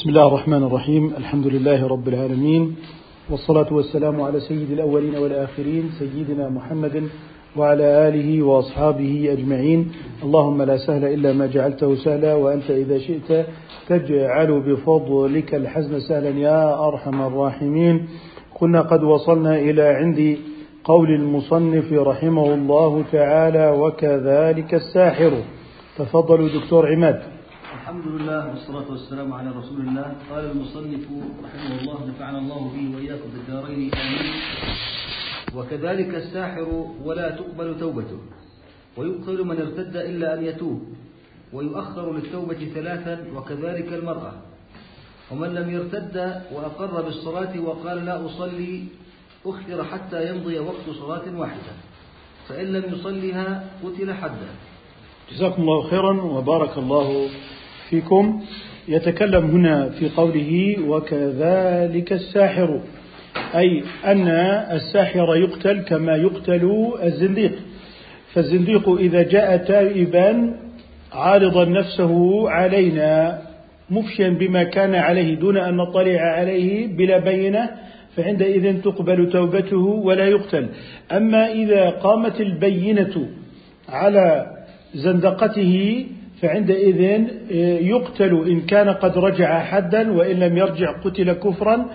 بسم الله الرحمن الرحيم. الحمد لله رب العالمين. والصلاة والسلام على سيد الأولين والآخرين سيدنا محمد وعلى آله وأصحابه أجمعين. اللهم لا سهل إلا ما جعلته سهلا وأنت إذا شئت تجعل بفضلك الحزن سهلا يا أرحم الراحمين. كنا قد وصلنا إلى عند قول المصنف رحمه الله تعالى وكذلك الساحر. تفضلوا دكتور عماد. الحمد لله والصلاة والسلام على رسول الله. قال المصنف رحمه الله نفعنا الله به وإياكم بالدارين آمين. وكذلك الساحر ولا تقبل توبته. ويقتل من ارتد إلا أن يتوب. ويؤخر للتوبة ثلاثا وكذلك المرأة. ومن لم يرتد وأقر بالصلاة وقال لا أصلي أخر حتى يمضي وقت صلاة واحدة. فإن لم يصلها قتل حدا. جزاكم الله خيرا وبارك الله فيكم. يتكلم هنا في قوله وكذلك الساحر أي أن الساحر يقتل كما يقتل الزنديق. فالزنديق إذا جاء تائبا عارضا نفسه علينا مفشيا بما كان عليه دون أن نطلع عليه بلا بينة فعندئذ تقبل توبته ولا يقتل. أما إذا قامت البينة على زندقته فعندئذ يقتل إن كان قد رجع حدا وإن لم يرجع قتل كفرا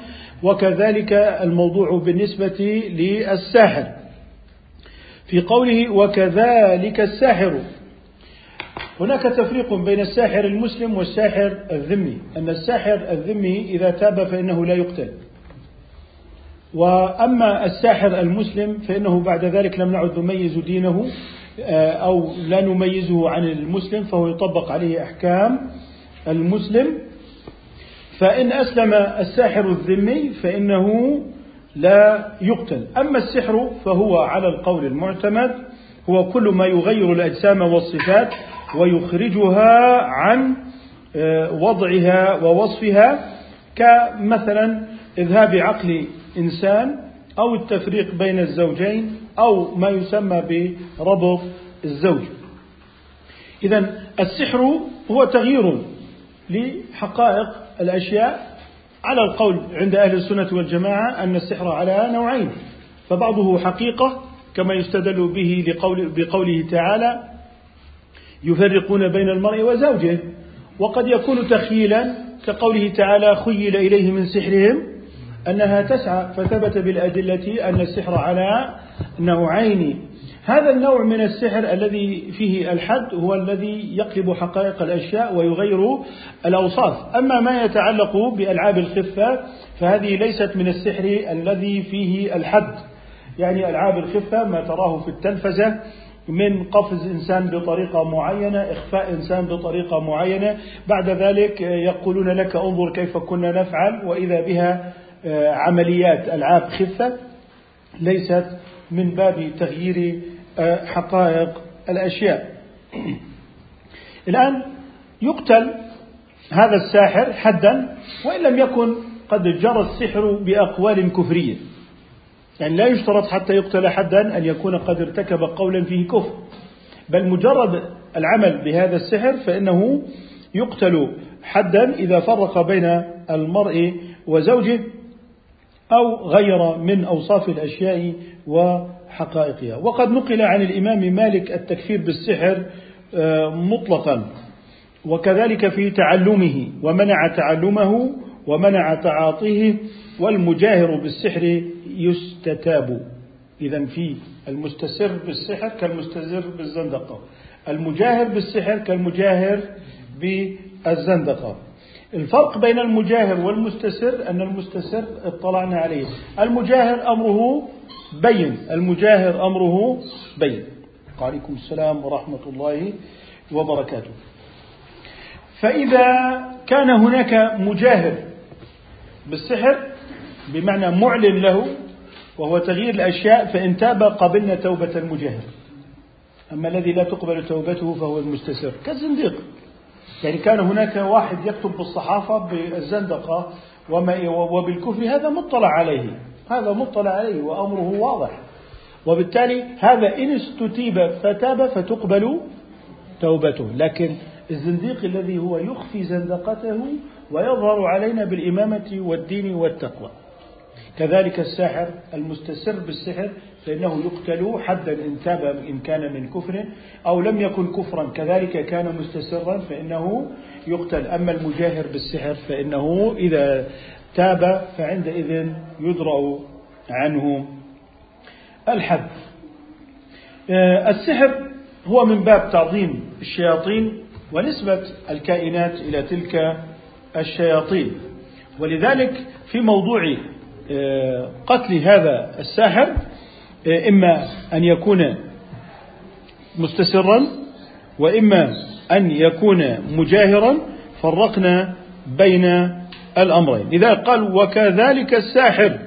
وكذلك الموضوع بالنسبة للساحر. في قوله وكذلك الساحر هناك تفريق بين الساحر المسلم والساحر الذمي. أن الساحر الذمي إذا تاب فإنه لا يقتل. وأما الساحر المسلم فإنه بعد ذلك لم نعد نميز دينه. أو لا نميزه عن المسلم فهو يطبق عليه أحكام المسلم. فإن أسلم الساحر الذمي فإنه لا يقتل. أما السحر فهو على القول المعتمد هو كل ما يغير الأجسام والصفات ويخرجها عن وضعها ووصفها كمثلا إذهاب عقل إنسان أو التفريق بين الزوجين أو ما يسمى بربط الزوج. إذا السحر هو تغيير لحقائق الأشياء على القول عند أهل السنة والجماعة أن السحر على نوعين فبعضه حقيقة كما يستدل به لقول بقوله تعالى يفرقون بين المرء وزوجه وقد يكون تخييلا كقوله تعالى خيل إليه من سحرهم أنها تسعى فثبت بالأدلة أن السحر على نوعين. هذا النوع من السحر الذي فيه الحد هو الذي يقلب حقائق الأشياء ويغير الأوصاف. أما ما يتعلق بألعاب الخفة فهذه ليست من السحر الذي فيه الحد. يعني ألعاب الخفة ما تراه في التلفزة من قفز إنسان بطريقة معينة إخفاء إنسان بطريقة معينة. بعد ذلك يقولون لك انظر كيف كنا نفعل وإذا بها عمليات ألعاب خفة ليست من باب تغيير حقائق الأشياء. الآن يقتل هذا الساحر حدا وإن لم يكن قد جرى السحر بأقوال كفرية. يعني لا يشترط حتى يقتل حدا أن يكون قد ارتكب قولا فيه كفر. بل مجرد العمل بهذا السحر فإنه يقتل حدا إذا فرق بين المرء وزوجه. أو غير من أوصاف الأشياء وحقائقها. وقد نقل عن الإمام مالك التكفير بالسحر مطلقا. وكذلك في تعلمه ومنع تعلمه ومنع تعاطيه والمجاهر بالسحر يستتاب. إذا في المستسر بالسحر كالمستزر بالزندقة. المجاهر بالسحر كالمجاهر بالزندقة. الفرق بين المجاهر والمستسر أن المستسر اطلعنا عليه. المجاهر أمره بين. المجاهر أمره بين. وعليكم السلام ورحمة الله وبركاته. فإذا كان هناك مجاهر بالسحر بمعنى معلن له وهو تغيير الأشياء فإن تاب قبلنا توبة المجاهر. أما الذي لا تقبل توبته فهو المستسر. كالزنديق. يعني كان هناك واحد يكتب بالصحافة بالزندقة وبالكفر هذا مطلع عليه. هذا مطلع عليه وأمره واضح. وبالتالي هذا إن استتيب فتاب فتقبل توبته. لكن الزنديق الذي هو يخفي زندقته ويظهر علينا بالإمامة والدين والتقوى. كذلك الساحر المستسر بالسحر فإنه يقتل حدا إن تاب إن كان من كفر أو لم يكن كفرا. كذلك كان مستسرا فإنه يقتل. أما المجاهر بالسحر فإنه إذا تاب فعندئذ يدرأ عنه الحد. آه، السحر هو من باب تعظيم الشياطين ونسبة الكائنات إلى تلك الشياطين. ولذلك في موضوع آه، قتل هذا الساحر إما أن يكون مستسرا وإما أن يكون مجاهرا فرقنا بين الأمرين. لذا قال وكذلك الساحر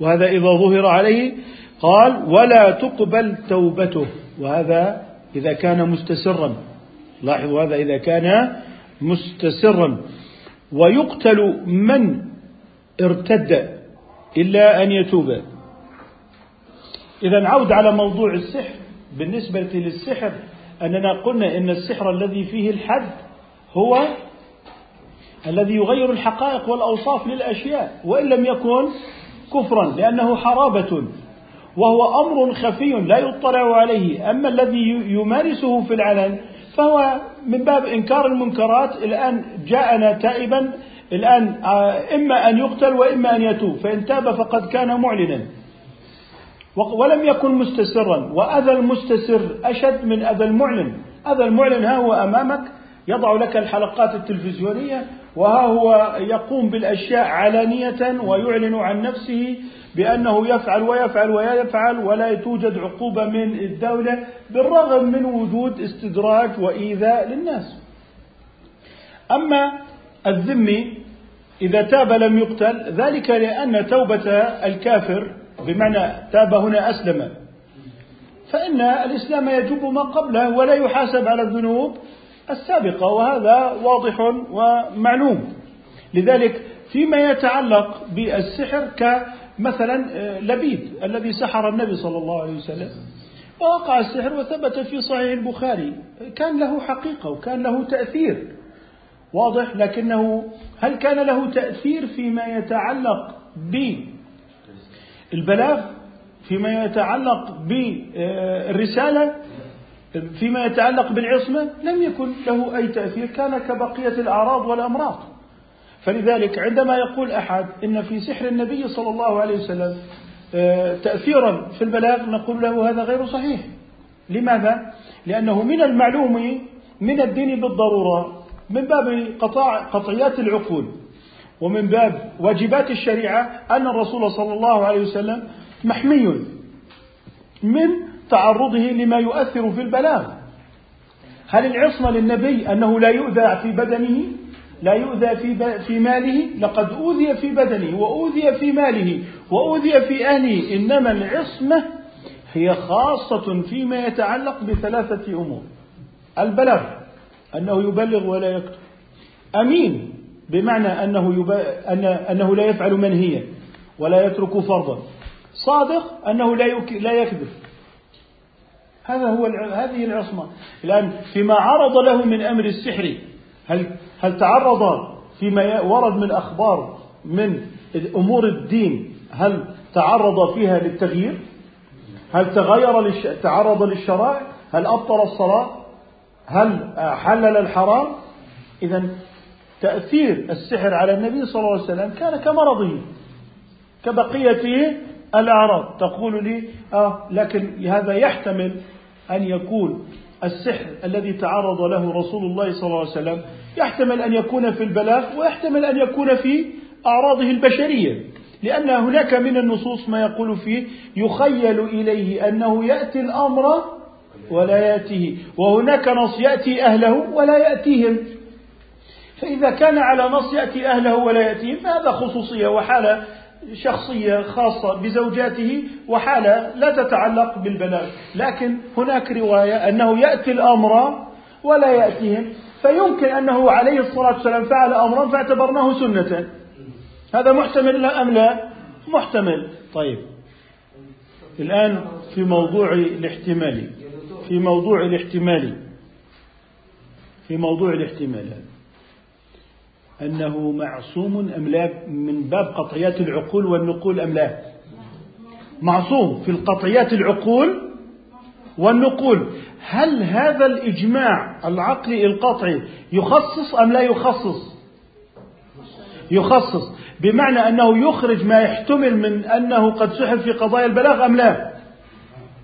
وهذا إذا ظهر عليه قال ولا تقبل توبته. وهذا إذا كان مستسرا. لاحظوا هذا إذا كان مستسرا. ويقتل من ارتد إلا أن يتوب. إذا نعود على موضوع السحر. بالنسبة للسحر أننا قلنا إن السحر الذي فيه الحد هو الذي يغير الحقائق والأوصاف للأشياء وإن لم يكن كفرا لأنه حرابة وهو أمر خفي لا يطلع عليه. أما الذي يمارسه في العلن فهو من باب إنكار المنكرات. الآن جاءنا تائبا الآن آه، إما أن يقتل وإما أن يتوب فإن تاب فقد كان معلنا. ولم يكن مستسرا. وأذى المستسر أشد من أذى المعلن. أذى المعلن ها هو أمامك. يضع لك الحلقات التلفزيونية وها هو يقوم بالأشياء علانية ويعلن عن نفسه بأنه يفعل ويفعل ويفعل ولا توجد عقوبة من الدولة بالرغم من وجود استدراج وإيذاء للناس. أما الذمي إذا تاب لم يقتل ذلك لأن توبة الكافر بمعنى تاب هنا أسلم. فإن الإسلام يجب ما قبله ولا يحاسب على الذنوب السابقة وهذا واضح ومعلوم. لذلك فيما يتعلق بالسحر كمثلا آه، لبيد الذي سحر النبي صلى الله عليه وسلم. ووقع السحر وثبت في صحيح البخاري. كان له حقيقة وكان له تأثير. واضح لكنه هل كان له تأثير فيما يتعلق بالبلاغ فيما يتعلق بالرسالة فيما يتعلق بالعصمة لم يكن له أي تأثير كان كبقية الأعراض والأمراض. فلذلك عندما يقول أحد إن في سحر النبي صلى الله عليه وسلم آه، تأثيرا في البلاغ نقول له هذا غير صحيح. لماذا؟ لأنه من المعلوم من الدين بالضرورة من باب قطاع قطعيات العقول. ومن باب واجبات الشريعة أن الرسول صلى الله عليه وسلم محمي من تعرضه لما يؤثر في البلاغ. هل العصمة للنبي أنه لا يؤذى في بدنه؟ لا يؤذى في, في ماله؟ لقد أوذي في بدنه وأوذي في ماله وأوذي في أهله. إنما العصمة هي خاصة فيما يتعلق بثلاثة أمور. البلاغ أنه يبلغ ولا يكتب. أمين بمعنى أنه, يب... أن... أنه لا يفعل منهيا ولا يترك فرضا. صادق أنه لا, يك... لا يكذب. هذا هو هذه العصمة. الآن فيما عرض له من أمر السحر هل هل تعرض فيما ورد من أخبار من أمور الدين هل تعرض فيها للتغيير؟ هل تغير للش... تعرض للشرائع؟ هل أبطل الصلاة؟ هل حلل الحرام؟ إذا تأثير السحر على النبي صلى الله عليه وسلم كان كمرضه كبقية الأعراض. تقول لي آه لكن هذا يحتمل أن يكون السحر الذي تعرض له رسول الله صلى الله عليه وسلم يحتمل أن يكون في البلاغ ويحتمل أن يكون في أعراضه البشرية. لأن هناك من النصوص ما يقول فيه يخيل إليه أنه يأتي الأمر ولا يأتيه وهناك نص يأتي أهله ولا يأتيهم. فإذا كان على نص يأتي أهله ولا يأتيهم فهذا خصوصية وحالة شخصية خاصة بزوجاته وحالة لا تتعلق بالبلاغ. لكن هناك رواية أنه يأتي الأمر ولا يأتيهم فيمكن أنه عليه الصلاة والسلام فعل أمرا فاعتبرناه سنة. هذا محتمل لا أم لا؟ محتمل. طيب. الآن في موضوع الاحتمالي في موضوع الاحتمالي في موضوع الاحتمالات أنه معصوم أم لا؟ من باب قطعيات العقول والنقول أم لا؟ معصوم في القطعيات العقول والنقول. هل هذا الإجماع العقلي القطعي يخصص أم لا يخصص؟ يخصص. بمعنى أنه يخرج ما يحتمل من أنه قد سحب في قضايا البلاغ أم لا؟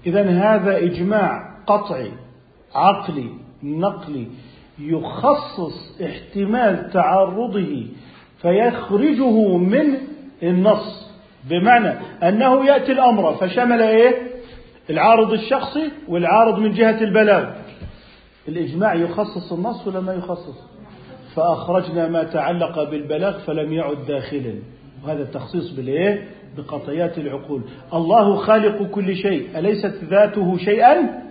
إذا هذا إجماع قطعي عقلي نقلي. يخصص احتمال تعرضه فيخرجه من النص. بمعنى أنه يأتي الأمر فشمل إيه؟ العارض الشخصي والعارض من جهة البلاغ. الإجماع يخصص النص ولا ما يخصص؟ فأخرجنا ما تعلق بالبلاغ فلم يعد داخلا. وهذا التخصيص بالإيه؟ بقطيات العقول. الله خالق كل شيء أليست ذاته شيئا؟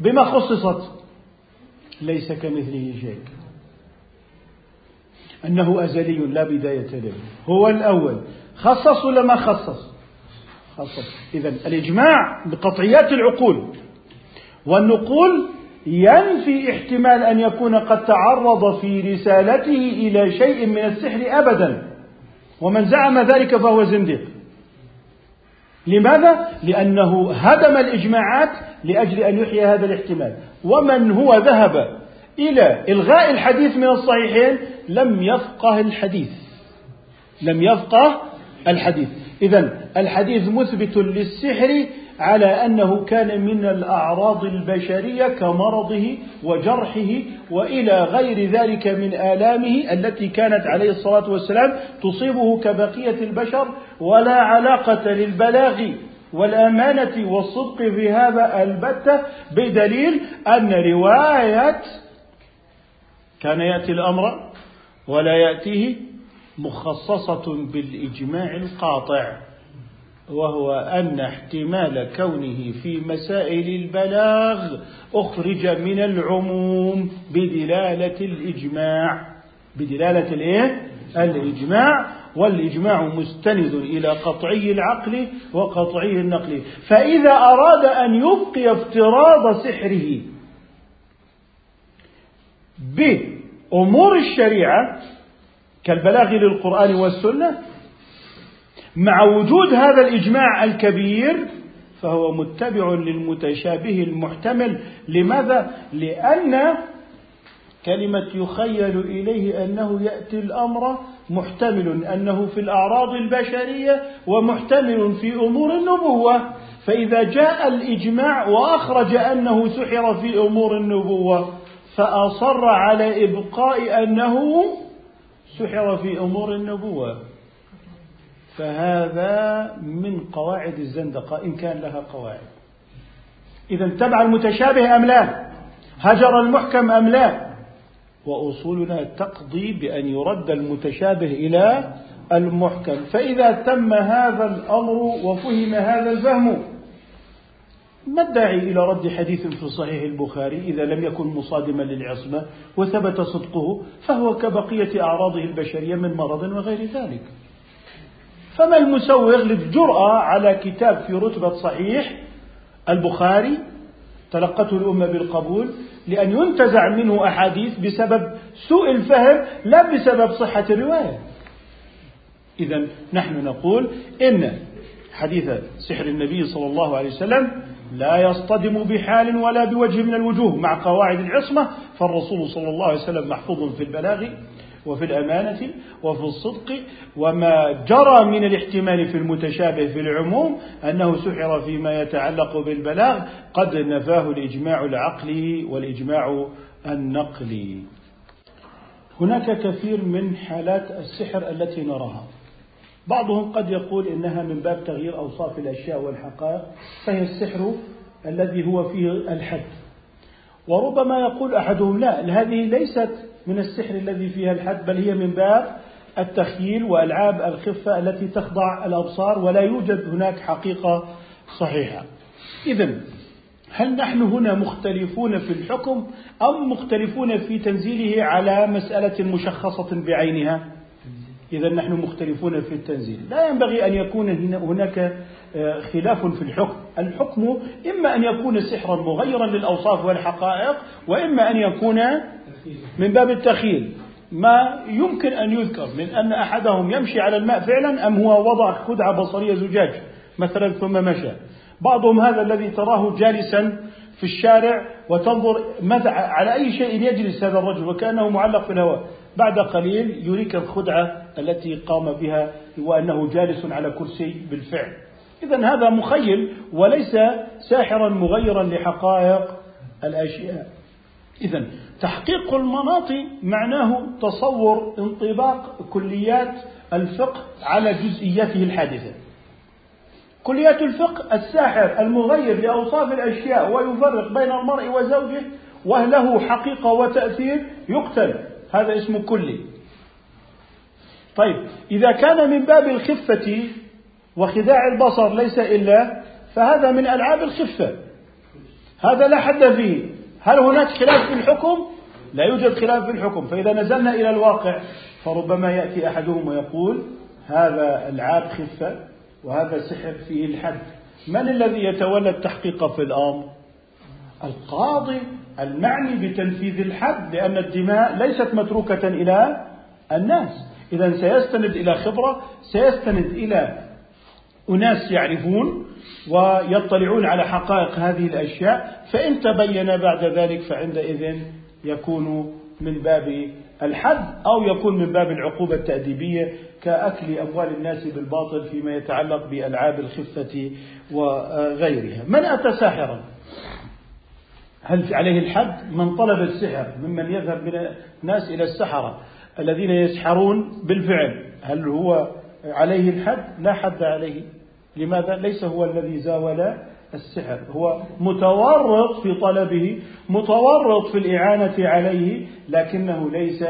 بما خصصت. ليس كمثله شيء. أنه أزلي لا بداية له. هو الأول. خصص ولا ما خصص؟ خصص. إذا الإجماع بقطعيات العقول. والنقول ينفي احتمال أن يكون قد تعرض في رسالته إلى شيء من السحر أبدا. ومن زعم ذلك فهو زنديق. لماذا؟ لأنه هدم الإجماعات لأجل أن يحيي هذا الاحتمال. ومن هو ذهب إلى إلغاء الحديث من الصحيحين؟ لم يفقه الحديث. لم يفقه الحديث. إذا الحديث مثبت للسحر على أنه كان من الأعراض البشرية كمرضه وجرحه وإلى غير ذلك من آلامه التي كانت عليه الصلاة والسلام تصيبه كبقية البشر ولا علاقة للبلاغ والأمانة والصدق في هذا البتة بدليل أن رواية كان يأتي الأمر ولا يأتيه مخصصة بالإجماع القاطع. وهو أن احتمال كونه في مسائل البلاغ أخرج من العموم بدلالة الإجماع. بدلالة الإيه؟ الإجماع. والإجماع مستند إلى قطعي العقل وقطعي النقل. فإذا أراد أن يبقي افتراض سحره بأمور الشريعة كالبلاغ للقرآن والسنة مع وجود هذا الإجماع الكبير فهو متبع للمتشابه المحتمل. لماذا؟ لأن كلمة يخيل إليه أنه يأتي الأمر محتمل أنه في الأعراض البشرية ومحتمل في أمور النبوة. فإذا جاء الإجماع وأخرج أنه سحر في أمور النبوة فأصر على إبقاء أنه سحر في أمور النبوة. فهذا من قواعد الزندقة إن كان لها قواعد. إذا اتبع المتشابه أم لا؟ هجر المحكم أم لا؟ وأصولنا تقضي بأن يرد المتشابه إلى المحكم. فإذا تم هذا الأمر وفهم هذا الفهم ما الداعي إلى رد حديث في صحيح البخاري إذا لم يكن مصادما للعصمة وثبت صدقه؟ فهو كبقية أعراضه البشرية من مرض وغير ذلك. فما المسوغ للجرأة على كتاب في رتبة صحيح البخاري تلقته الأمة بالقبول لأن ينتزع منه أحاديث بسبب سوء الفهم لا بسبب صحة الرواية. إذا نحن نقول إن حديث سحر النبي صلى الله عليه وسلم لا يصطدم بحال ولا بوجه من الوجوه مع قواعد العصمة فالرسول صلى الله عليه وسلم محفوظ في البلاغ وفي الأمانة وفي الصدق وما جرى من الاحتمال في المتشابه في العموم أنه سحر فيما يتعلق بالبلاغ قد نفاه الإجماع العقلي والإجماع النقلي. هناك كثير من حالات السحر التي نراها. بعضهم قد يقول إنها من باب تغيير أوصاف الأشياء والحقائق فهي السحر الذي هو فيه الحد. وربما يقول أحدهم لا هذه ليست من السحر الذي فيها الحد بل هي من باب التخييل وألعاب الخفة التي تخضع الأبصار ولا يوجد هناك حقيقة صحيحة. إذا هل نحن هنا مختلفون في الحكم أم مختلفون في تنزيله على مسألة مشخصة بعينها؟ إذا نحن مختلفون في التنزيل. لا ينبغي أن يكون هناك خلاف في الحكم. الحكم إما أن يكون سحرا مغيرا للأوصاف والحقائق وإما أن يكون من باب التخيل ما يمكن أن يذكر من أن أحدهم يمشي على الماء فعلا أم هو وضع خدعة بصرية زجاج مثلا ثم مشى. بعضهم هذا الذي تراه جالسا في الشارع وتنظر ماذا على أي شيء يجلس هذا الرجل وكأنه معلق في الهواء. بعد قليل يريك الخدعة التي قام بها وأنه جالس على كرسي بالفعل. إذا هذا مخيل وليس ساحرا مغيرا لحقائق الأشياء. إذا تحقيق المناط معناه تصور انطباق كليات الفقه على جزئياته الحادثة. كليات الفقه الساحر المغير لأوصاف الأشياء ويفرق بين المرء وزوجه وله حقيقة وتأثير يقتل. هذا اسمه كلي. طيب إذا كان من باب الخفة وخداع البصر ليس إلا فهذا من ألعاب الخفة. هذا لا حد فيه. هل هناك خلاف في الحكم؟ لا يوجد خلاف في الحكم. فإذا نزلنا إلى الواقع فربما يأتي أحدهم ويقول هذا ألعاب خفة وهذا سحر فيه الحد. من الذي يتولى التحقيق في الأمر؟ القاضي المعني بتنفيذ الحد لأن الدماء ليست متروكة إلى الناس. إذا سيستند إلى خبرة سيستند إلى أناس يعرفون ويطلعون على حقائق هذه الأشياء فإن تبين بعد ذلك فعندئذ يكون من باب الحد أو يكون من باب العقوبة التأديبية كأكل أموال الناس بالباطل فيما يتعلق بألعاب الخفة وغيرها. من أتى ساحرا؟ هل عليه الحد؟ من طلب السحر ممن يذهب من الناس إلى السحرة الذين يسحرون بالفعل هل هو عليه الحد؟ لا حد عليه. لماذا؟ ليس هو الذي زاول السحر هو متورط في طلبه متورط في الإعانة عليه لكنه ليس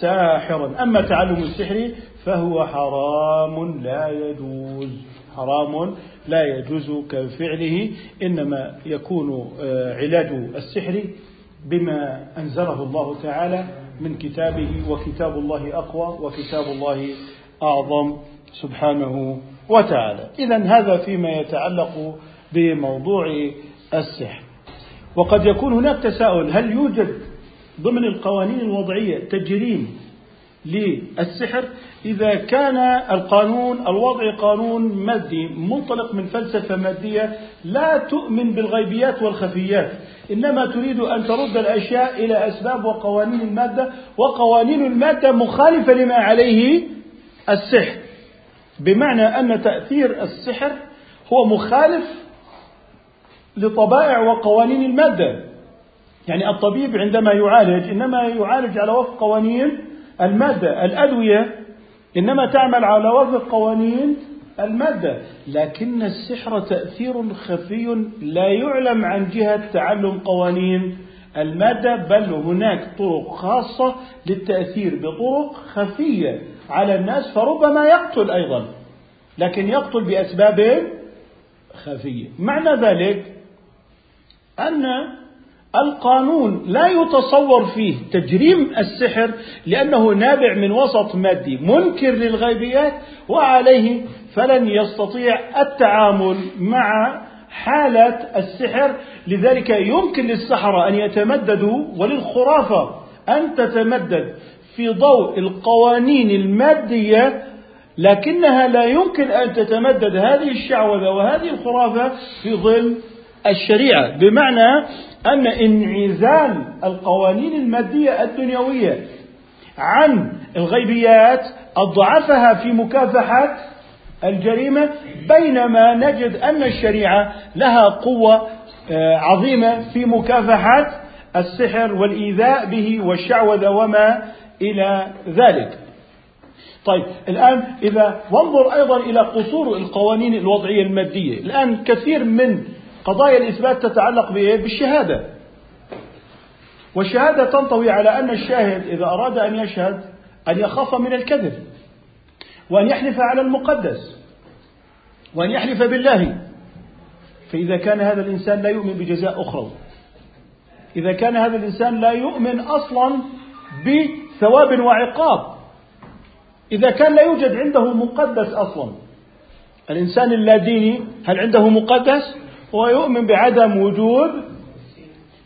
ساحرا. أما تعلم السحر فهو حرام لا يجوز حرام لا يجوز كفعله إنما يكون آه، علاج السحر بما أنزله الله تعالى من كتابه وكتاب الله أقوى وكتاب الله أعظم. سبحانه وتعالى. إذا هذا فيما يتعلق بموضوع السحر. وقد يكون هناك تساؤل هل يوجد ضمن القوانين الوضعية تجريم للسحر؟ إذا كان القانون الوضع قانون مادي منطلق من فلسفة مادية لا تؤمن بالغيبيات والخفيات. إنما تريد أن ترد الأشياء إلى أسباب وقوانين المادة وقوانين المادة مخالفة لما عليه السحر. بمعنى أن تأثير السحر هو مخالف لطبائع وقوانين المادة. يعني الطبيب عندما يعالج إنما يعالج على وفق قوانين المادة. الأدوية إنما تعمل على وفق قوانين المادة. لكن السحر تأثير خفي لا يعلم عن جهة تعلم قوانين المادة بل هناك طرق خاصة للتأثير بطرق خفية. على الناس فربما يقتل أيضا لكن يقتل بأسباب خفية. معنى ذلك أن القانون لا يتصور فيه تجريم السحر لأنه نابع من وسط مادي منكر للغيبيات وعليه فلن يستطيع التعامل مع حالة السحر. لذلك يمكن للسحرة أن يتمددوا وللخرافة أن تتمدد. في ضوء القوانين المادية لكنها لا يمكن أن تتمدد هذه الشعوذة وهذه الخرافة في ظل الشريعة. بمعنى أن انعزال القوانين المادية الدنيوية عن الغيبيات أضعفها في مكافحة الجريمة بينما نجد أن الشريعة لها قوة آه، عظيمة في مكافحة السحر والإيذاء به والشعوذة وما إلى ذلك. طيب الآن إذا وانظر أيضا إلى قصور القوانين الوضعية المادية. الآن كثير من قضايا الإثبات تتعلق بالشهادة. والشهادة تنطوي على أن الشاهد إذا أراد أن يشهد أن يخاف من الكذب وأن يحلف على المقدس وأن يحلف بالله. فإذا كان هذا الإنسان لا يؤمن بجزاء أخرى. إذا كان هذا الإنسان لا يؤمن أصلا بثواب وعقاب. إذا كان لا يوجد عنده مقدس أصلا. الإنسان اللاديني هل عنده مقدس؟ هو يؤمن بعدم وجود.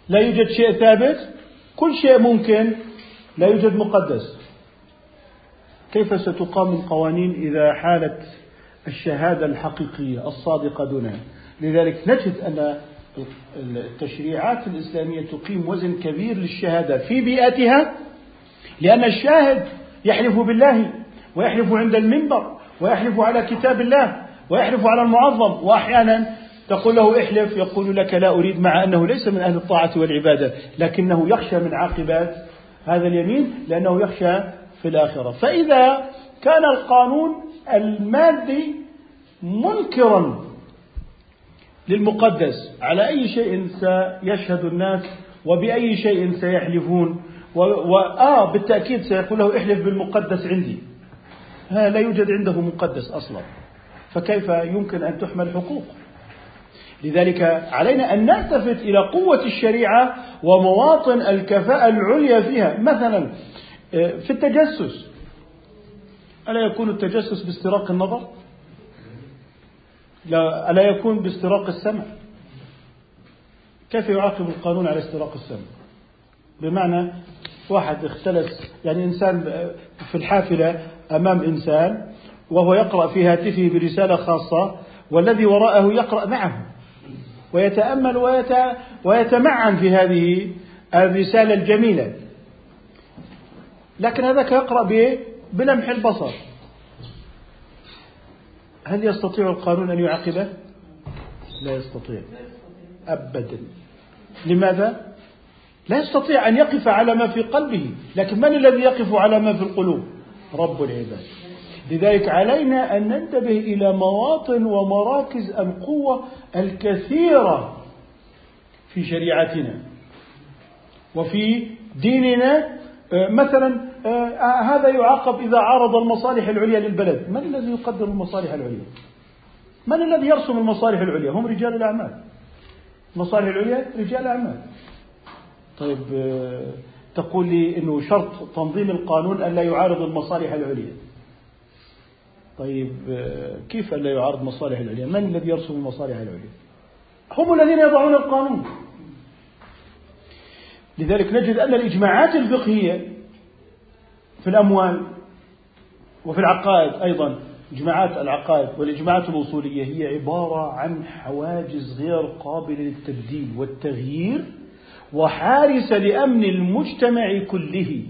لا يوجد شيء ثابت. كل شيء ممكن. لا يوجد مقدس. كيف ستقام القوانين إذا حالت الشهادة الحقيقية الصادقة دونها لذلك نجد أن التشريعات الإسلامية تقيم وزن كبير للشهادة في بيئتها. لأن الشاهد يحلف بالله ويحلف عند المنبر ويحلف على كتاب الله ويحلف على المعظم وأحيانا تقول له احلف يقول لك لا أريد مع أنه ليس من أهل الطاعة والعبادة لكنه يخشى من عاقبات هذا اليمين لأنه يخشى في الآخرة. فإذا كان القانون المادي منكرا للمقدس على أي شيء سيشهد الناس وبأي شيء سيحلفون وآه بالتأكيد سيقول له احلف بالمقدس عندي. ها لا يوجد عنده مقدس أصلا. فكيف يمكن أن تحمل حقوق؟ لذلك علينا أن نلتفت إلى قوة الشريعة ومواطن الكفاءة العليا فيها. مثلا آه، في التجسس. ألا يكون التجسس باستراق النظر؟ لا ألا يكون باستراق السمع؟ كيف يعاقب القانون على استراق السمع؟ بمعنى واحد اختلس يعني إنسان في الحافلة أمام إنسان وهو يقرأ في هاتفه برسالة خاصة والذي وراءه يقرأ معه ويتأمل ويتمعن في هذه الرسالة الجميلة لكن هذاك يقرأ بلمح البصر هل يستطيع القانون أن يعاقبه؟ لا يستطيع أبدا لماذا؟ لا يستطيع أن يقف على ما في قلبه لكن من الذي يقف على ما في القلوب؟ رب العباد. لذلك علينا أن ننتبه إلى مواطن ومراكز القوة الكثيرة في شريعتنا وفي ديننا. آه، مثلا آه، هذا يعاقب إذا عارض المصالح العليا للبلد. من الذي يقدر المصالح العليا؟ من الذي يرسم المصالح العليا؟ هم رجال الأعمال. المصالح العليا رجال أعمال طيب آه، تقول لي أنه شرط تنظيم القانون أن لا يعارض المصالح العليا. طيب كيف أن لا يعارض المصالح العليا؟ من الذي يرسم المصالح العليا؟ هم الذين يضعون القانون. لذلك نجد أن الإجماعات الفقهية في الأموال وفي العقائد أيضا إجماعات العقائد والإجماعات الأصولية هي عبارة عن حواجز غير قابلة للتبديل والتغيير وحارسة لأمن المجتمع كله.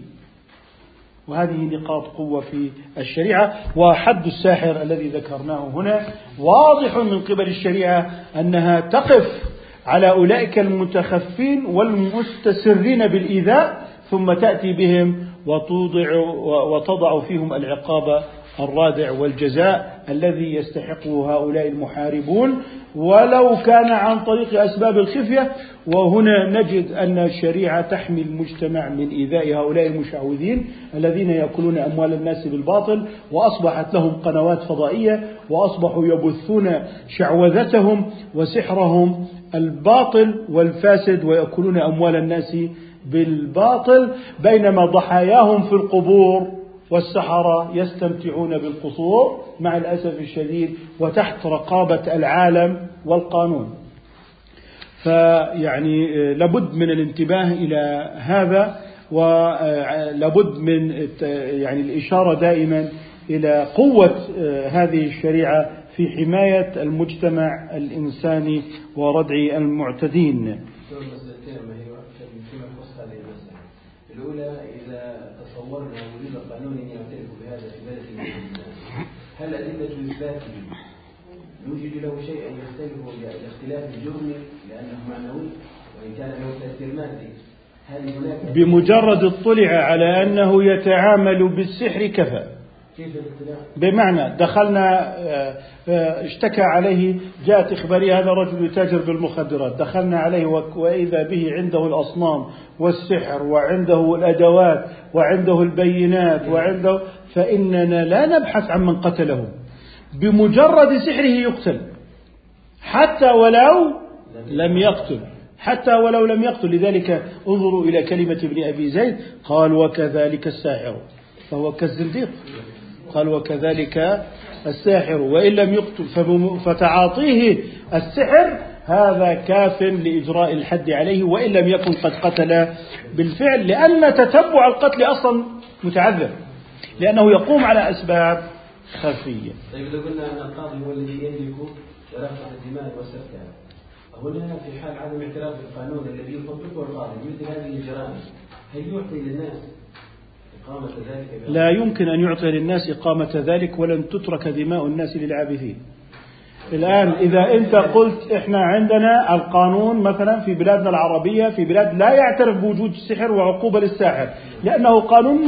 وهذه نقاط قوة في الشريعة. وحد الساحر الذي ذكرناه هنا. واضح من قبل الشريعة أنها تقف على أولئك المتخفين والمستسرين بالإيذاء ثم تأتي بهم وتوضع وتضع فيهم العقاب الرادع والجزاء الذي يستحقه هؤلاء المحاربون. ولو كان عن طريق أسباب الخفية وهنا نجد أن الشريعة تحمي المجتمع من إيذاء هؤلاء المشعوذين الذين يأكلون أموال الناس بالباطل وأصبحت لهم قنوات فضائية وأصبحوا يبثون شعوذتهم وسحرهم الباطل والفاسد ويأكلون أموال الناس بالباطل. بينما ضحاياهم في القبور والسحرة يستمتعون بالقصور مع الأسف الشديد وتحت رقابة العالم والقانون. فيعني آه، لابد من الانتباه إلى هذا ولابد من يعني الإشارة دائما إلى قوة آه، هذه الشريعة في حماية المجتمع الإنساني وردع المعتدين الأولى إذا تصورنا وجود قانون يعترف بهذا في بلد من هل أدلة إثباته يوجد له شيء يختلف باختلاف الجرم لأنه معنوي وإن كان له تأثير مادي. هل هناك بمجرد اطلع على أنه يتعامل بالسحر كفى. بمعنى دخلنا آه، آه، اشتكى عليه جاءت إخبارية هذا الرجل يتاجر بالمخدرات. دخلنا عليه وإذا به عنده الأصنام والسحر وعنده الأدوات وعنده البينات وعنده فإننا لا نبحث عن من قتله. بمجرد سحره يقتل. حتى ولو لم يقتل. حتى ولو لم يقتل. لذلك انظروا إلى كلمة ابن أبي زيد. قال وكذلك الساحر. فهو كالزنديق. قال وكذلك الساحر. وإن لم يقتل فتعاطيه السحر هذا كاف لإجراء الحد عليه. وإن لم يكن قد قتل بالفعل لأن تتبع القتل أصلا متعذر لأنه يقوم على أسباب خفية طيب لو قلنا أن القاضي هو الذي يملك رفع الدماء وسفكها هنا في حال عدم اعتراف بالقانون الذي يطبقه القاضي مثل هذه الجرائم هل يعطي للناس إقامة ذلك؟ لا يمكن أن يعطي للناس إقامة ذلك ولن تترك دماء الناس للعابثين الآن إذا أنت قلت إحنا عندنا القانون مثلا في بلادنا العربية في بلاد لا يعترف بوجود السحر وعقوبة للساحر لأنه قانون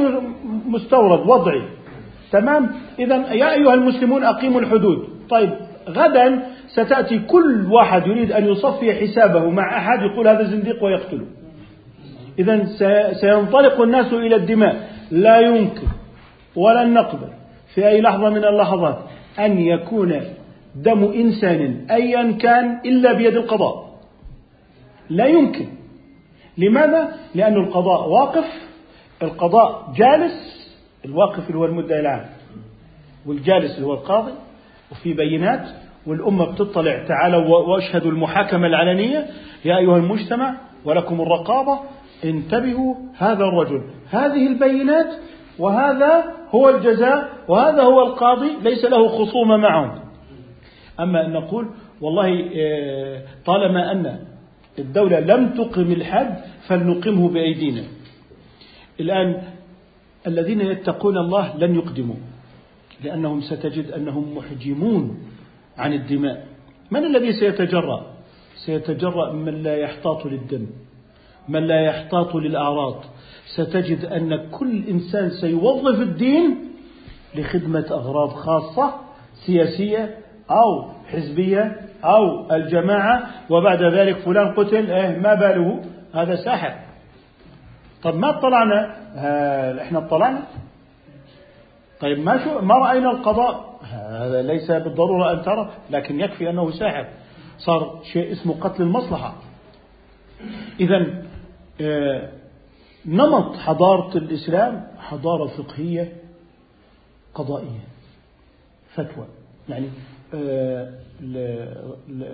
مستورد وضعي. تمام؟ إذا يا أيها المسلمون أقيموا الحدود. طيب غدا ستأتي كل واحد يريد أن يصفي حسابه مع أحد يقول هذا زنديق ويقتله. إذا سي- سينطلق الناس إلى الدماء. لا يمكن ولن نقبل في أي لحظة من اللحظات أن يكون دم إنسان أيا كان إلا بيد القضاء. لا يمكن. لماذا؟ لأن القضاء واقف القضاء جالس الواقف اللي هو المدعي العام والجالس اللي هو القاضي وفي بينات والأمة بتطلع تعالوا واشهدوا المحاكمة العلنية يا أيها المجتمع ولكم الرقابة انتبهوا هذا الرجل. هذه البينات وهذا هو الجزاء وهذا هو القاضي ليس له خصومة معهم. أما أن نقول والله آه، طالما أن الدولة لم تقم الحد فلنقمه بأيدينا. الآن الذين يتقون الله لن يقدموا لأنهم ستجد أنهم محجمون عن الدماء. من الذي سيتجرأ؟ سيتجرأ من لا يحتاط للدم من لا يحتاط للأعراض. ستجد أن كل إنسان سيوظف الدين لخدمة أغراض خاصة سياسية أو حزبية أو الجماعة وبعد ذلك فلان قتل إيه ما باله؟ هذا ساحر. طب ما اطلعنا؟ إحنا اطلعنا. طيب ما شو ما رأينا القضاء؟ هذا ليس بالضرورة أن ترى لكن يكفي أنه ساحر. صار شيء اسمه قتل المصلحة. اذا آه، نمط حضارة الإسلام حضارة فقهية قضائية فتوى. يعني آه،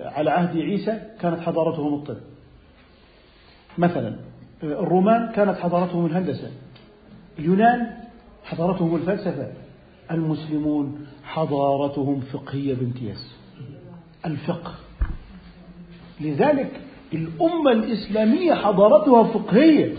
على عهد عيسى كانت حضارتهم الطب. مثلا الرومان كانت حضارتهم الهندسة. اليونان حضارتهم الفلسفة. المسلمون حضارتهم فقهية بامتياز. الفقه. لذلك الأمة الإسلامية حضارتها فقهية.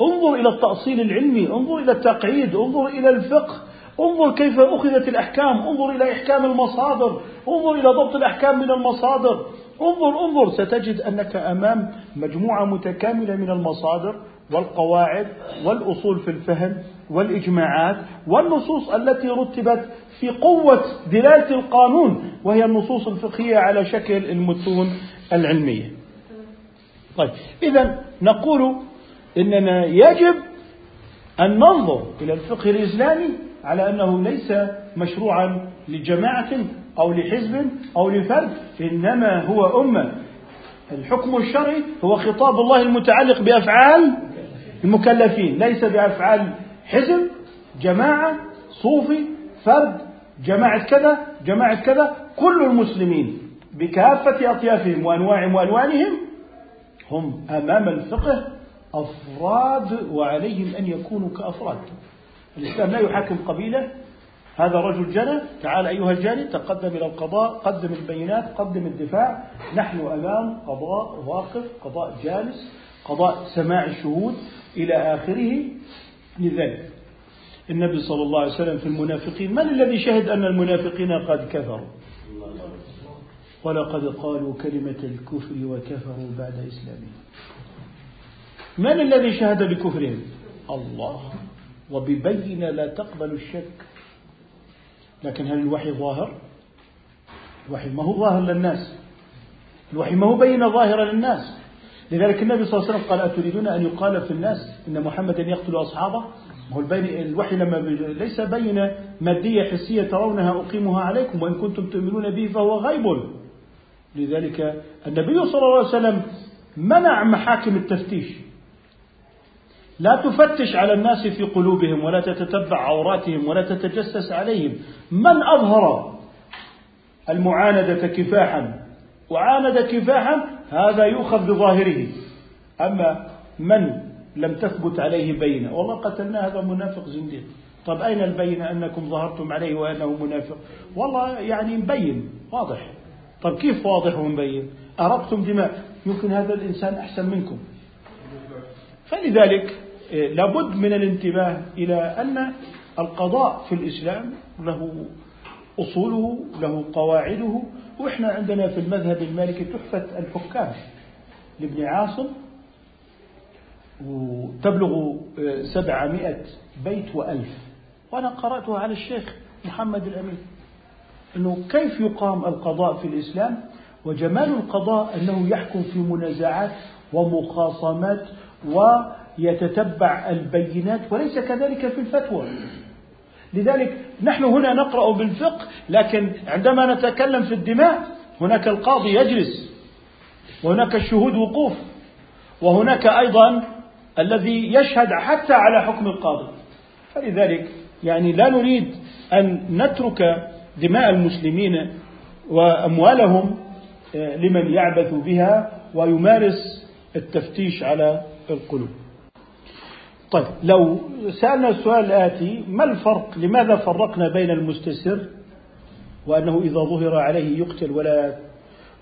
انظر إلى التأصيل العلمي انظر إلى التقعيد انظر إلى الفقه. انظر كيف أخذت الأحكام انظر إلى إحكام المصادر انظر إلى ضبط الأحكام من المصادر. انظر انظر ستجد أنك أمام مجموعة متكاملة من المصادر والقواعد والأصول في الفهم والإجماعات والنصوص التي رتبت في قوة دلالة القانون وهي النصوص الفقهية على شكل المتون العلمية. طيب إذا نقول إننا يجب أن ننظر إلى الفقه الإسلامي على أنه ليس مشروعا لجماعة أو لحزب أو لفرد إنما هو أمة. الحكم الشرعي هو خطاب الله المتعلق بأفعال المكلفين ليس بأفعال حزب جماعة صوفي فرد جماعة كذا جماعة كذا كل المسلمين بكافة أطيافهم وأنواعهم وألوانهم هم أمام الفقه أفراد وعليهم أن يكونوا كأفراد. الإسلام لا يحاكم قبيلة هذا رجل جنى تعال أيها الجاني تقدم إلى القضاء قدم البينات قدم الدفاع. نحن أمام قضاء واقف قضاء جالس قضاء سماع الشهود إلى آخره. لذلك النبي صلى الله عليه وسلم في المنافقين من الذي شهد أن المنافقين قد كفروا؟ ولقد قالوا كلمة الكفر وكفروا بعد إسلامهم. من الذي شهد بكفرهم؟ الله. وببين لا تقبل الشك. لكن هل الوحي ظاهر؟ الوحي ما هو ظاهر للناس. الوحي ما هو بين ظاهرا للناس. لذلك النبي صلى الله عليه وسلم قال أتريدون أن يقال في الناس إن محمدا يقتل أصحابه؟ هو الوحي لما ليس بين مادية حسية ترونها أقيمها عليكم وإن كنتم تؤمنون به فهو غيب. لذلك النبي صلى الله عليه وسلم منع محاكم التفتيش. لا تفتش على الناس في قلوبهم ولا تتتبع عوراتهم ولا تتجسس عليهم. من أظهر المعاندة كفاحا؟ وعاند كفاحا هذا يؤخذ بظاهره. أما من لم تثبت عليه بينة؟ والله قتلنا هذا منافق زنديق. طب أين البينة؟ أنكم ظهرتم عليه وأنه منافق. والله يعني مبين واضح. طب كيف واضح ومبين؟ أرقتم دماء. يمكن هذا الإنسان أحسن منكم. فلذلك لابد من الانتباه إلى أن القضاء في الإسلام له أصوله له قواعده وإحنا عندنا في المذهب المالكي تحفة الحكام لابن عاصم وتبلغ إيه، سبعمائة بيت وألف. وأنا قرأتها على الشيخ محمد الأمين. أنه كيف يقام القضاء في الإسلام؟ وجمال القضاء أنه يحكم في منازعات ومخاصمات ويتتبع البينات وليس كذلك في الفتوى. لذلك نحن هنا نقرأ بالفقه لكن عندما نتكلم في الدماء هناك القاضي يجلس وهناك الشهود وقوف وهناك أيضا الذي يشهد حتى على حكم القاضي. فلذلك يعني لا نريد أن نترك دماء المسلمين وأموالهم آه، لمن يعبث بها ويمارس التفتيش على القلوب. طيب لو سألنا السؤال الآتي ما الفرق لماذا فرقنا بين المستسر وأنه إذا ظهر عليه يقتل ولا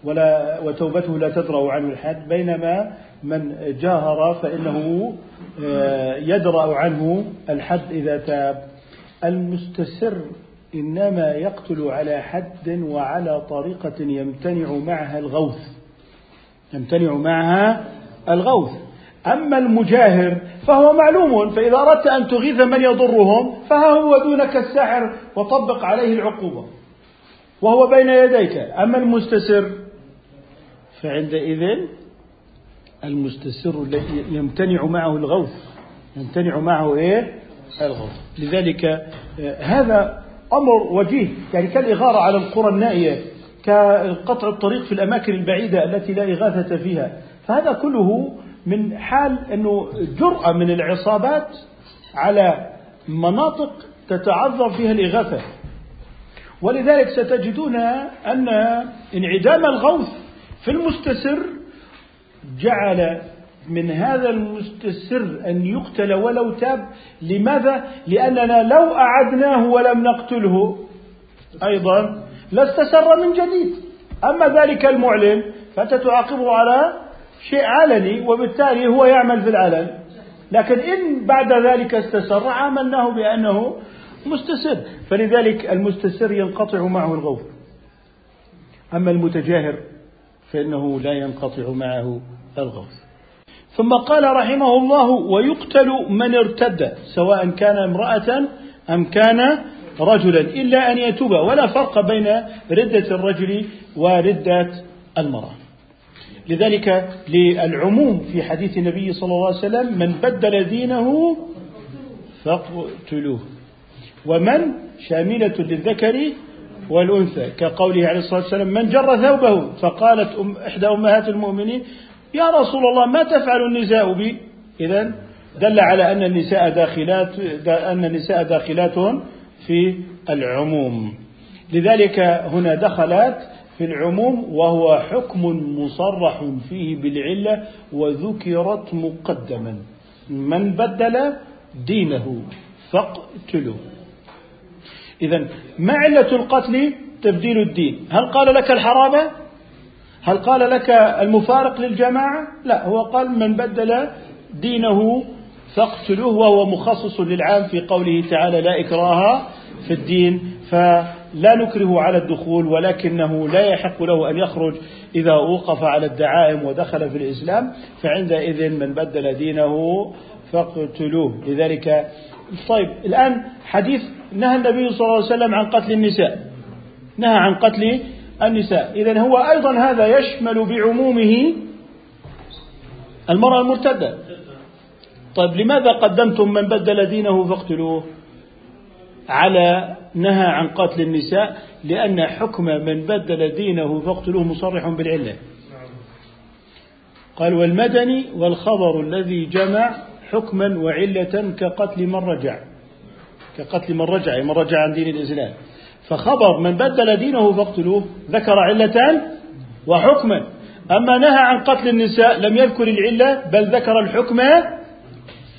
ولا وتوبته لا تدرأ عنه الحد بينما من جاهر فإنه آه، يدرأ عنه الحد إذا تاب. المستسر إنما يقتل على حد وعلى طريقة يمتنع معها الغوث يمتنع معها الغوث. أما المجاهر فهو معلوم فإذا أردت أن تغيث من يضرهم فها هو دونك الساحر وطبق عليه العقوبة وهو بين يديك. أما المستسر فعندئذ المستسر يمتنع معه الغوث. يمتنع معه إيه؟ الغوث. لذلك آه، هذا أمر وجيه. يعني كالإغارة على القرى النائية كقطع الطريق في الأماكن البعيدة التي لا إغاثة فيها. فهذا كله من حال أنه جرأة من العصابات على مناطق تتعذر فيها الإغاثة. ولذلك ستجدون أن انعدام الغوث في المستسر جعل من هذا المستسر أن يقتل ولو تاب. لماذا؟ لأننا لو أعدناه ولم نقتله أيضا لاستسر من جديد. أما ذلك المعلن فأنت تعاقبه على شيء علني وبالتالي هو يعمل في العلن. لكن إن بعد ذلك استسر عاملناه بأنه مستسر. فلذلك المستسر ينقطع معه الغوث. أما المتجاهر فإنه لا ينقطع معه الغوث. ثم قال رحمه الله ويقتل من ارتد سواء كان امرأة أم كان رجلا إلا أن يتوب ولا فرق بين ردة الرجل وردة المرأة. لذلك للعموم في حديث النبي صلى الله عليه وسلم من بدل دينه فاقتلوه. ومن شاملة للذكر والأنثى كقوله عليه الصلاة والسلام من جر ثوبه فقالت أم إحدى أمهات المؤمنين يا رسول الله ما تفعل النساء بي إذا دل على أن النساء داخلات أن النساء داخلات في العموم. لذلك هنا دخلت في العموم وهو حكم مصرح فيه بالعلة وذكرت مقدما. من بدل دينه فاقتلوه. إذا ما علة القتل تبديل الدين. هل قال لك الحرابة؟ هل قال لك المفارق للجماعة؟ لا هو قال من بدل دينه فاقتلوه وهو مخصص للعام في قوله تعالى لا إكراه في الدين. فلا نكره على الدخول ولكنه لا يحق له أن يخرج إذا وقف على الدعائم ودخل في الإسلام فعندئذ من بدل دينه فاقتلوه. لذلك طيب الآن حديث نهى النبي صلى الله عليه وسلم عن قتل النساء. نهى عن قتل النساء. إذا هو أيضا هذا يشمل بعمومه المرأة المرتدة. طيب لماذا قدمتم من بدل دينه فاقتلوه؟ على نهى عن قتل النساء لأن حكم من بدل دينه فاقتلوه مصرح بالعلة. قال والمدني والخبر الذي جمع حكما وعلة كقتل من رجع. كقتل من رجع من رجع عن دين الإسلام. فخبر من بدل دينه فاقتلوه ذكر علة وحكما. أما نهى عن قتل النساء لم يذكر العلة بل ذكر الحكم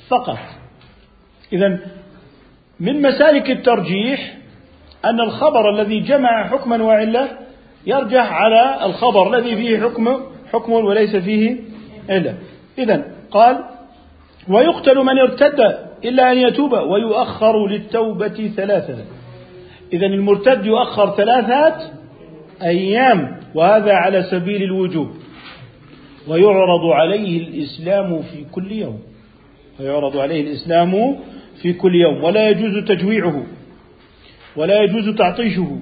فقط. إذا من مسالك الترجيح أن الخبر الذي جمع حكما وعلة يرجح على الخبر الذي فيه حكم حكم وليس فيه علة. إذا قال ويقتل من ارتد إلا أن يتوب ويؤخر للتوبة ثلاثة. إذا المرتد يؤخر ثلاثة أيام وهذا على سبيل الوجوب. ويعرض عليه الإسلام في كل يوم. ويعرض عليه الإسلام في كل يوم. ولا يجوز تجويعه. ولا يجوز تعطيشه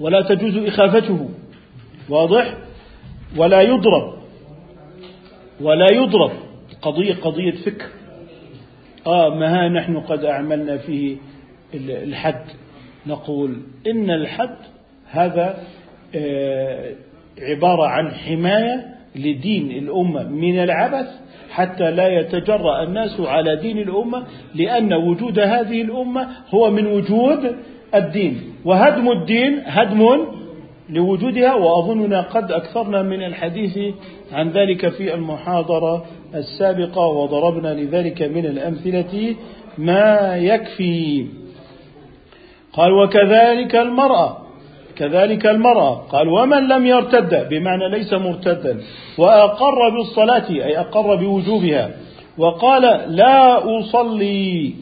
ولا تجوز إخافته. واضح؟ ولا يضرب. ولا يضرب. قضية قضية فكر. آه ما ها نحن قد أعملنا فيه الحد. نقول إن الحد هذا آه عبارة عن حماية لدين الأمة من العبث حتى لا يتجرأ الناس على دين الأمة لأن وجود هذه الأمة هو من وجود الدين. وهدم الدين هدم لوجودها وأظننا قد أكثرنا من الحديث عن ذلك في المحاضرة السابقة وضربنا لذلك من الأمثلة ما يكفي. قال وكذلك المرأة كذلك المرأة. قال ومن لم يرتد بمعنى ليس مرتدا وأقر بالصلاة أي أقر بوجوبها. وقال لا أصلي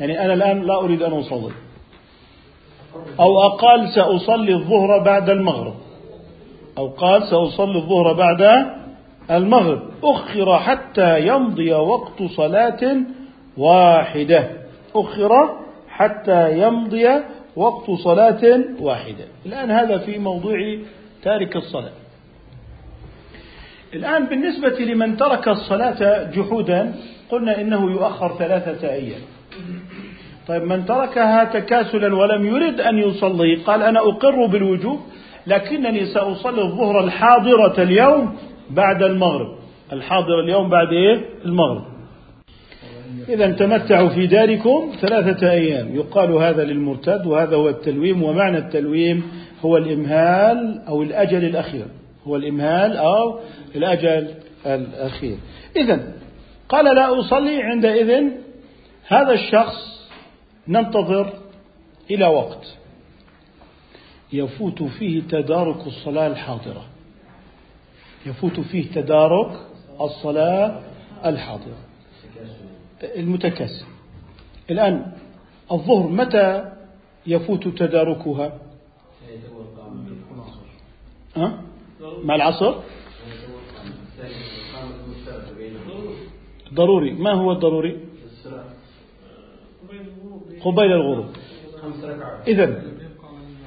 يعني أنا الآن لا أريد أن أصلي. أو أقال سأصلي الظهر بعد المغرب. أو قال سأصلي الظهر بعد المغرب. أخر حتى يمضي وقت صلاة واحدة. أخر حتى يمضي وقت صلاة واحدة. الآن هذا في موضوع تارك الصلاة. الآن بالنسبة لمن ترك الصلاة جحودا قلنا إنه يؤخر ثلاثة أيام. طيب من تركها تكاسلا ولم يرد أن يصلي قال أنا أقر بالوجوب لكنني سأصلي الظهر الحاضرة اليوم بعد المغرب. الحاضر اليوم بعد إيه؟ المغرب. إذا تمتعوا في داركم ثلاثة أيام. يقال هذا للمرتد وهذا هو التلويم ومعنى التلويم هو الإمهال أو الأجل الأخير. هو الإمهال أو الأجل الأخير. إذا قال لا أصلي عندئذ هذا الشخص ننتظر إلى وقت. يفوت فيه تدارك الصلاة الحاضرة. يفوت فيه تدارك الصلاة الحاضرة. المتكسر الآن الظهر متى يفوت تداركها؟ أه؟ مع العصر؟ ضروري. ما هو الضروري؟ قبيل الغروب. إذا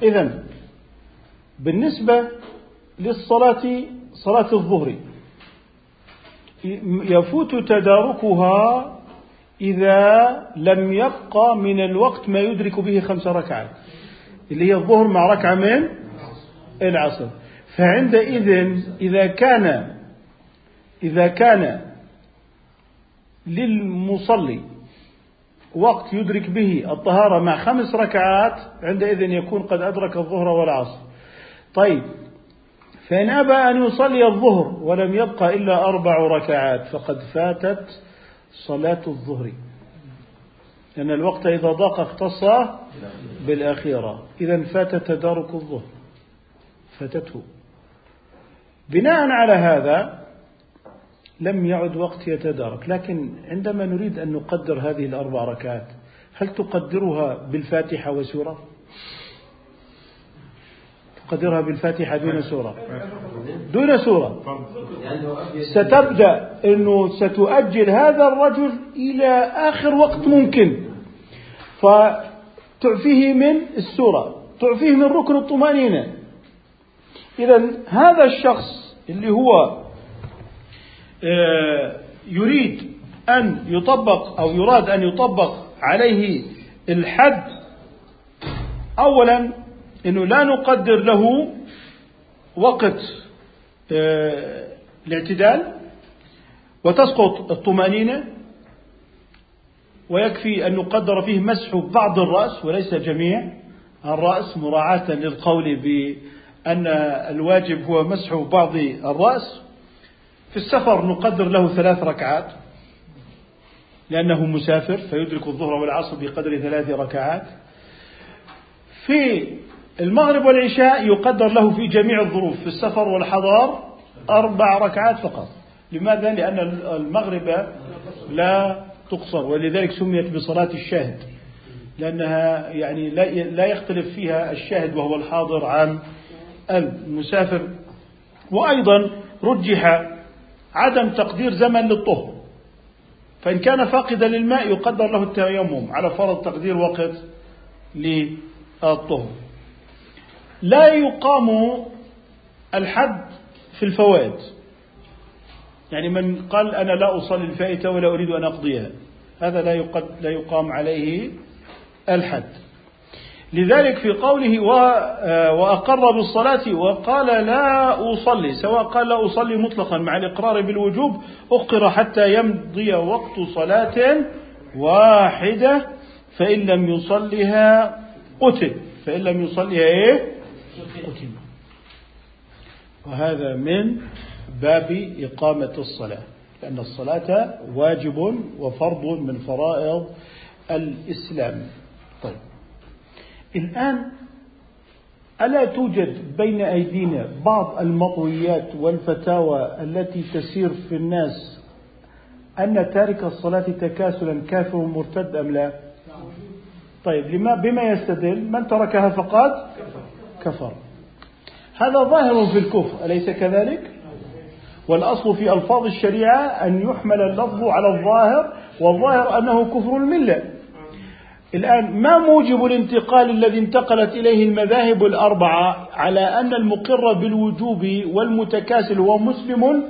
إذا بالنسبة للصلاة صلاة الظهر يفوت تداركها إذا لم يبقى من الوقت ما يدرك به خمس ركعات اللي هي الظهر مع ركعة من؟ العصر. فعندئذ إذا كان إذا كان للمصلي وقت يدرك به الطهارة مع خمس ركعات عندئذ يكون قد أدرك الظهر والعصر. طيب فإن أبى أن يصلي الظهر ولم يبقى إلا أربع ركعات فقد فاتت صلاة الظهر. لأن الوقت إذا ضاق اختص بالأخيرة. إذا فات تدارك الظهر. فاتته. بناء على هذا لم يعد وقت يتدارك. لكن عندما نريد أن نقدر هذه الأربع ركعات هل تقدرها بالفاتحة وسورة؟ تقدرها بالفاتحة دون سورة؟ دون سورة. ستبدأ أنه ستؤجل هذا الرجل إلى آخر وقت ممكن. فتعفيه من السورة تعفيه من ركن الطمأنينة. إذا هذا الشخص اللي هو يريد أن يطبق أو يراد أن يطبق عليه الحد أولا أنه لا نقدر له وقت آه، الاعتدال وتسقط الطمأنينة ويكفي أن نقدر فيه مسح بعض الرأس وليس جميع الرأس مراعاة للقول بأن الواجب هو مسح بعض الرأس. في السفر نقدر له ثلاث ركعات لأنه مسافر فيدرك الظهر والعصر بقدر ثلاث ركعات. في المغرب والعشاء يقدر له في جميع الظروف في السفر والحضار أربع ركعات فقط. لماذا؟ لأن المغرب لا تقصر ولذلك سميت بصلاة الشاهد لأنها يعني لا يختلف فيها الشاهد وهو الحاضر عن المسافر. وأيضا رجح عدم تقدير زمن للطهر. فإن كان فاقدا للماء يقدر له التيمم على فرض تقدير وقت للطهر. لا يقام الحد في الفوائد. يعني من قال أنا لا أصلي الفائتة ولا أريد أن أقضيها. هذا لا, يقد لا يقام عليه الحد. لذلك في قوله وأقر بالصلاة وقال لا أصلي سواء قال لا أصلي مطلقا مع الإقرار بالوجوب أقر حتى يمضي وقت صلاة واحدة فإن لم يصلها قتل. فإن لم يصلها إيه؟ قتل. وهذا من باب إقامة الصلاة لأن الصلاة واجب وفرض من فرائض الإسلام. طيب. الآن ألا توجد بين أيدينا بعض المطويات والفتاوى التي تسير في الناس أن تارك الصلاة تكاسلا كافر مرتد أم لا؟ طيب لما بما يستدل من تركها فقد كفر. هذا ظاهر في الكفر أليس كذلك؟ والأصل في ألفاظ الشريعة أن يحمل اللفظ على الظاهر والظاهر أنه كفر الملة. الآن ما موجب الانتقال الذي انتقلت إليه المذاهب الأربعة على أن المقر بالوجوب والمتكاسل هو مسلم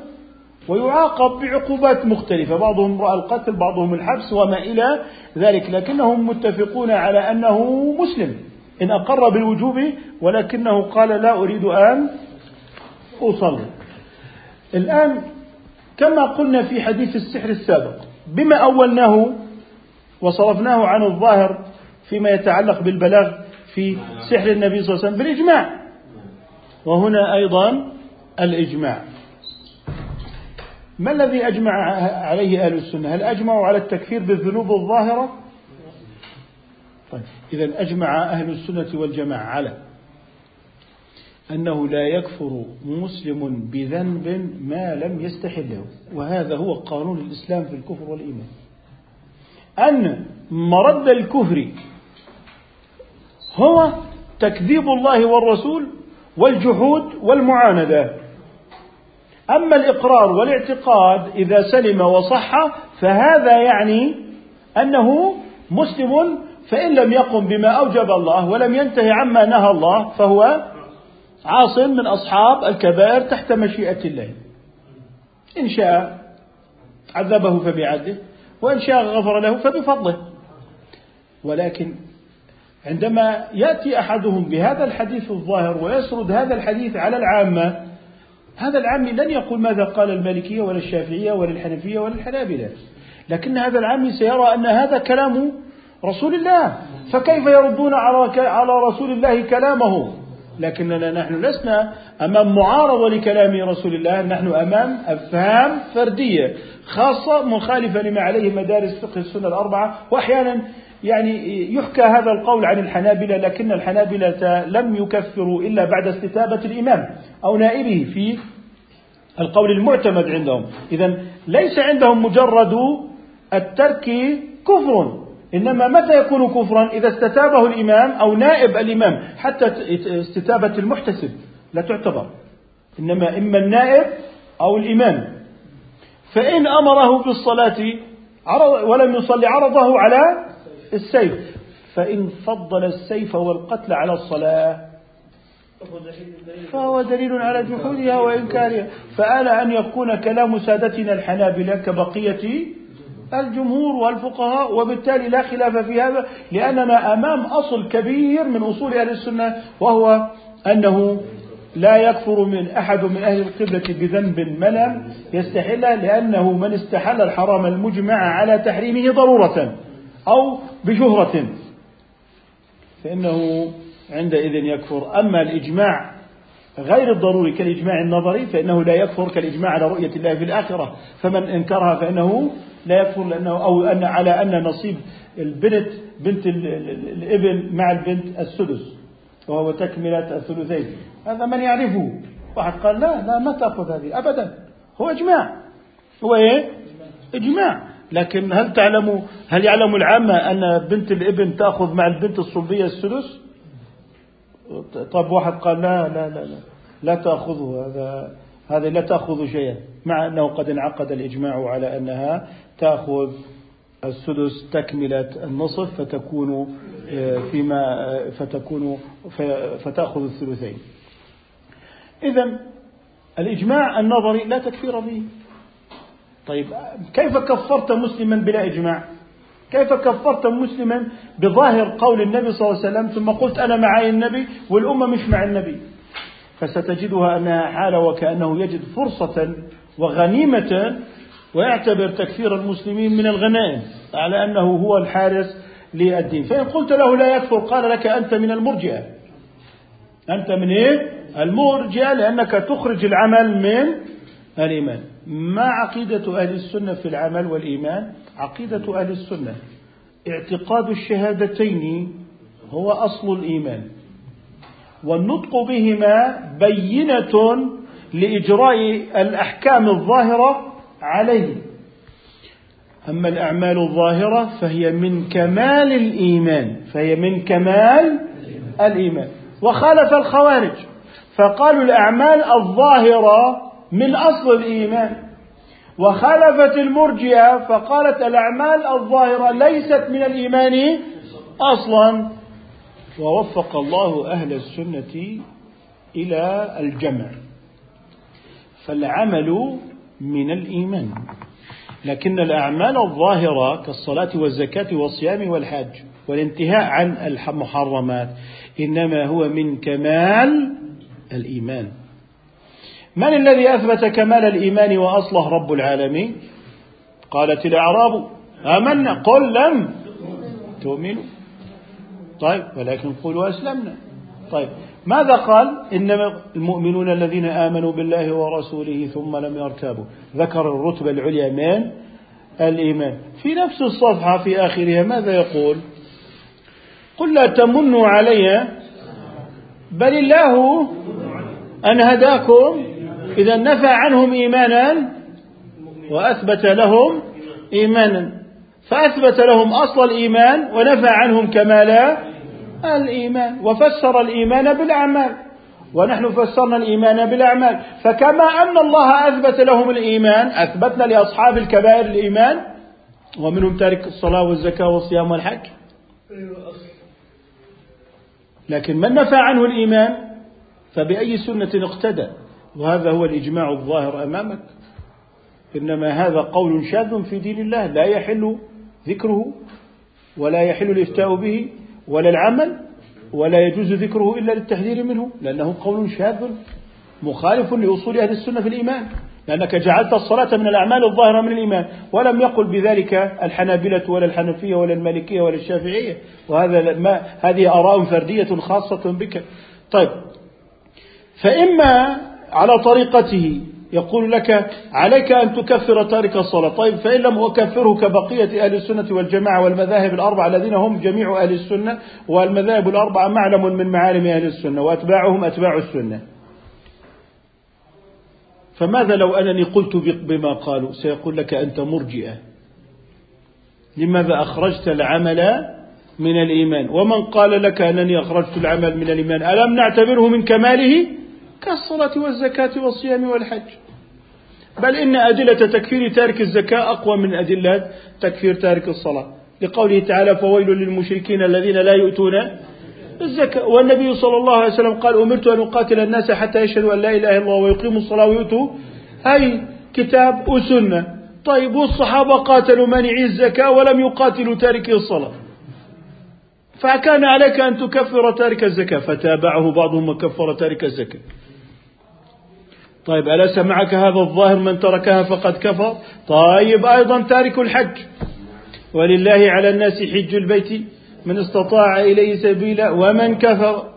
ويعاقب بعقوبات مختلفة؟ بعضهم رأى القتل بعضهم الحبس وما إلى ذلك لكنهم متفقون على أنه مسلم. إن أقر بالوجوب ولكنه قال لا أريد أن أصلي. الآن كما قلنا في حديث السحر السابق بما أولناه وصرفناه عن الظاهر فيما يتعلق بالبلاغ في سحر النبي صلى الله عليه وسلم بالإجماع. وهنا أيضا الإجماع. ما الذي أجمع عليه أهل السنة؟ هل أجمعوا على التكفير بالذنوب الظاهرة؟ طيب إذا أجمع أهل السنة والجماعة على أنه لا يكفر مسلم بذنب ما لم يستحله وهذا هو قانون الإسلام في الكفر والإيمان. أن مرد الكفر هو تكذيب الله والرسول والجحود والمعاندة. أما الإقرار والاعتقاد إذا سلم وصح فهذا يعني أنه مسلم فإن لم يقم بما أوجب الله ولم ينتهي عما نهى الله فهو عاص من أصحاب الكبائر تحت مشيئة الله. إن شاء عذبه فبعدله وإن شاء غفر له فبفضله. ولكن عندما يأتي أحدهم بهذا الحديث الظاهر ويسرد هذا الحديث على العامة هذا العامي لن يقول ماذا قال المالكية ولا الشافعية ولا الحنفية ولا الحنابلة. لكن هذا العامي سيرى أن هذا كلام رسول الله. فكيف يردون على رسول الله كلامه؟ لكننا نحن لسنا أمام معارضة لكلام رسول الله نحن أمام أفهام فردية خاصة مخالفة لما عليه مدارس فقه السنة الأربعة وأحيانا يعني يحكى هذا القول عن الحنابلة لكن الحنابلة لم يكفروا إلا بعد استتابة الإمام أو نائبه في القول المعتمد عندهم. إذا ليس عندهم مجرد الترك كفر. إنما متى يكون كفرا؟ إذا استتابه الإمام أو نائب الإمام حتى استتابة المحتسب لا تعتبر. إنما إما النائب أو الإمام. فإن أمره بالصلاة ولم يصلي عرضه على السيف. فإن فضل السيف والقتل على الصلاة فهو دليل على جحودها وإنكارها. فآل أن يكون كلام سادتنا الحنابلة كبقية الجمهور والفقهاء وبالتالي لا خلاف في هذا لأننا أمام أصل كبير من أصول أهل السنة وهو أنه لا يكفر من أحد من أهل القبلة بذنب ملم يستحله لأنه من استحل الحرام المجمع على تحريمه ضرورة أو بشهرة. فإنه عندئذ يكفر. أما الإجماع غير الضروري كالإجماع النظري فإنه لا يكفر كالإجماع على رؤية الله في الآخرة. فمن إنكرها فإنه لا يكفر لأنه أو أن على أن نصيب البنت بنت الابن مع البنت السدس وهو تكملة الثلثين. هذا من يعرفه. واحد قال لا لا ما تأخذ هذه أبدا. هو إجماع. هو إيه؟ إجماع. لكن هل تعلم هل يعلم العامة أن بنت الإبن تأخذ مع البنت الصلبية السدس؟ طب واحد قال لا لا لا لا, لا تأخذه هذا هذه لا تأخذ شيئا مع أنه قد انعقد الإجماع على أنها تأخذ السدس تكملة النصف فتكون آه، فيما آه، فتكون فتأخذ الثلثين. إذا الإجماع النظري لا تكفير به. طيب كيف كفرت مسلما بلا إجماع؟ كيف كفرت مسلما بظاهر قول النبي صلى الله عليه وسلم ثم قلت أنا معي النبي والأمة مش مع النبي. فستجدها أنها حالة وكأنه يجد فرصة وغنيمة ويعتبر تكفير المسلمين من الغنائم على أنه هو الحارس للدين. فإن قلت له لا يكفر قال لك أنت من المرجئة. أنت من إيه؟ المرجئة لأنك تخرج العمل من الإيمان. ما عقيدة أهل السنة في العمل والإيمان؟ عقيدة أهل السنة. اعتقاد الشهادتين هو أصل الإيمان. والنطق بهما بينة لإجراء الأحكام الظاهرة عليه. أما الأعمال الظاهرة فهي من كمال الإيمان فهي من كمال الإيمان. وخالف الخوارج فقالوا الأعمال الظاهرة من أصل الإيمان. وخالفت المرجئة فقالت الأعمال الظاهرة ليست من الإيمان أصلا. ووفق الله أهل السنة إلى الجمع. فالعمل من الإيمان. لكن الأعمال الظاهرة كالصلاة والزكاة والصيام والحج والانتهاء عن المحرمات إنما هو من كمال الإيمان. من الذي أثبت كمال الإيمان وأصله رب العالمين؟ قالت الأعراب. آمنا. قل لم تؤمنوا. طيب ولكن قولوا أسلمنا. طيب ماذا قال؟ إنما المؤمنون الذين آمنوا بالله ورسوله ثم لم يرتابوا. ذكر الرتبة العليا من الإيمان. في نفس الصفحة في آخرها ماذا يقول؟ قل لا تمنوا علي بل الله أن هداكم إذا نفى عنهم إيمانا وأثبت لهم إيمانا. فأثبت لهم أصل الإيمان ونفى عنهم كمال الإيمان. وفسر الإيمان بالأعمال. ونحن فسرنا الإيمان بالأعمال. فكما أن الله أثبت لهم الإيمان أثبتنا لأصحاب الكبائر الإيمان. ومنهم تارك الصلاة والزكاة والصيام والحج. لكن من نفى عنه الإيمان؟ فبأي سنة اقتدى؟ وهذا هو الإجماع الظاهر أمامك. إنما هذا قول شاذ في دين الله لا يحل ذكره ولا يحل الإفتاء به ولا العمل ولا يجوز ذكره إلا للتحذير منه لأنه قول شاذ مخالف لأصول أهل السنة في الإيمان لأنك جعلت الصلاة من الأعمال الظاهرة من الإيمان ولم يقل بذلك الحنابلة ولا الحنفية ولا المالكية ولا الشافعية. وهذا ما هذه آراء فردية خاصة بك. طيب فإما على طريقته. يقول لك عليك أن تكفر تارك الصلاة. طيب فإن لم أكفره كبقية أهل السنة والجماعة والمذاهب الأربعة الذين هم جميع أهل السنة والمذاهب الأربعة معلم من معالم أهل السنة وأتباعهم أتباع السنة. فماذا لو أنني قلت بما قالوا؟ سيقول لك أنت مرجئة. لماذا أخرجت العمل من الإيمان؟ ومن قال لك أنني أخرجت العمل من الإيمان ألم نعتبره من كماله؟ كالصلاة والزكاة والصيام والحج. بل إن أدلة تكفير تارك الزكاة أقوى من أدلة تكفير تارك الصلاة. لقوله تعالى فويل للمشركين الذين لا يؤتون الزكاة. والنبي صلى الله عليه وسلم قال أمرت أن أقاتل الناس حتى يشهدوا أن لا إله إلا الله ويقيموا الصلاة ويؤتوا أي كتاب وسنة طيب والصحابة قاتلوا مانعي الزكاة ولم يقاتلوا تاركي الصلاة. فكان عليك أن تكفر تارك الزكاة. فتابعه بعضهم وكفر تارك الزكاة. طيب أليس معك هذا الظاهر من تركها فقد كفر؟ طيب أيضا تارك الحج. ولله على الناس حج البيت من استطاع إليه سبيلا ومن كفر.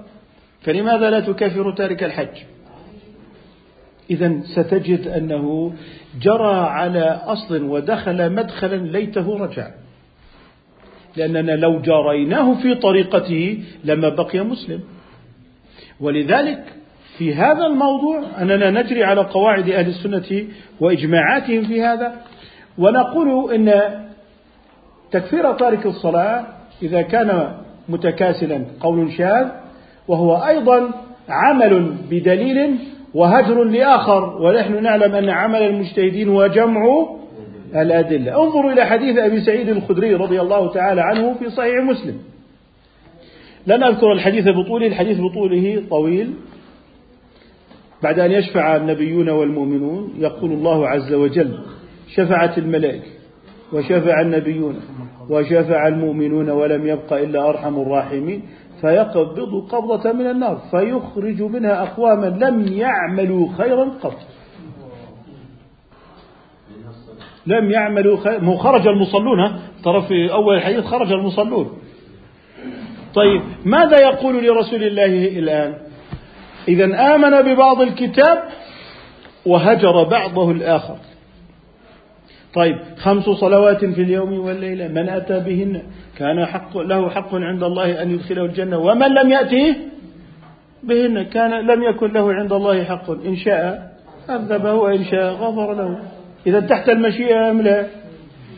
فلماذا لا تكفر تارك الحج؟ إذا ستجد أنه جرى على أصل ودخل مدخلا ليته رجع. لأننا لو جاريناه في طريقته لما بقي مسلم. ولذلك في هذا الموضوع أننا نجري على قواعد أهل السنة وإجماعاتهم في هذا ونقول إن تكفير تارك الصلاة إذا كان متكاسلا قول شاذ وهو أيضا عمل بدليل وهجر لآخر ونحن نعلم أن عمل المجتهدين هو جمع الأدلة. انظروا إلى حديث أبي سعيد الخدري رضي الله تعالى عنه في صحيح مسلم. لن أذكر الحديث بطوله الحديث بطوله طويل. بعد أن يشفع النبيون والمؤمنون يقول الله عز وجل شفعت الملائكة وشفع النبيون وشفع المؤمنون ولم يبق إلا أرحم الراحمين فيقبض قبضة من النار فيخرج منها أقواما لم يعملوا خيرا قط. لم يعملوا خير مو خرج المصلون ترى في أول الحديث خرج المصلون. طيب ماذا يقول لرسول الله الآن؟ إذا آمن ببعض الكتاب وهجر بعضه الآخر. طيب خمس صلوات في اليوم والليلة من أتى بهن؟ كان حق له حق عند الله أن يدخله الجنة. ومن لم يأته بهن؟ كان لم يكن له عند الله حق. إن شاء عذبه وإن شاء غفر له. إذا تحت المشيئة أم لا؟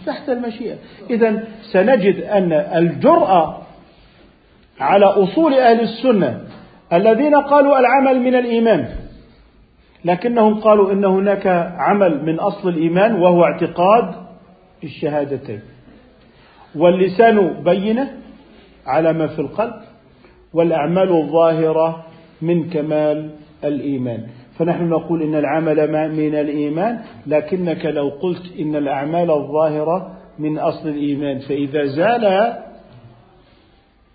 تحت المشيئة. إذا سنجد أن الجرأة على أصول أهل السنة الذين قالوا العمل من الإيمان لكنهم قالوا إن هناك عمل من أصل الإيمان وهو اعتقاد الشهادتين. واللسان بينة على ما في القلب والأعمال الظاهرة من كمال الإيمان. فنحن نقول إن العمل من الإيمان لكنك لو قلت إن الأعمال الظاهرة من أصل الإيمان فإذا زال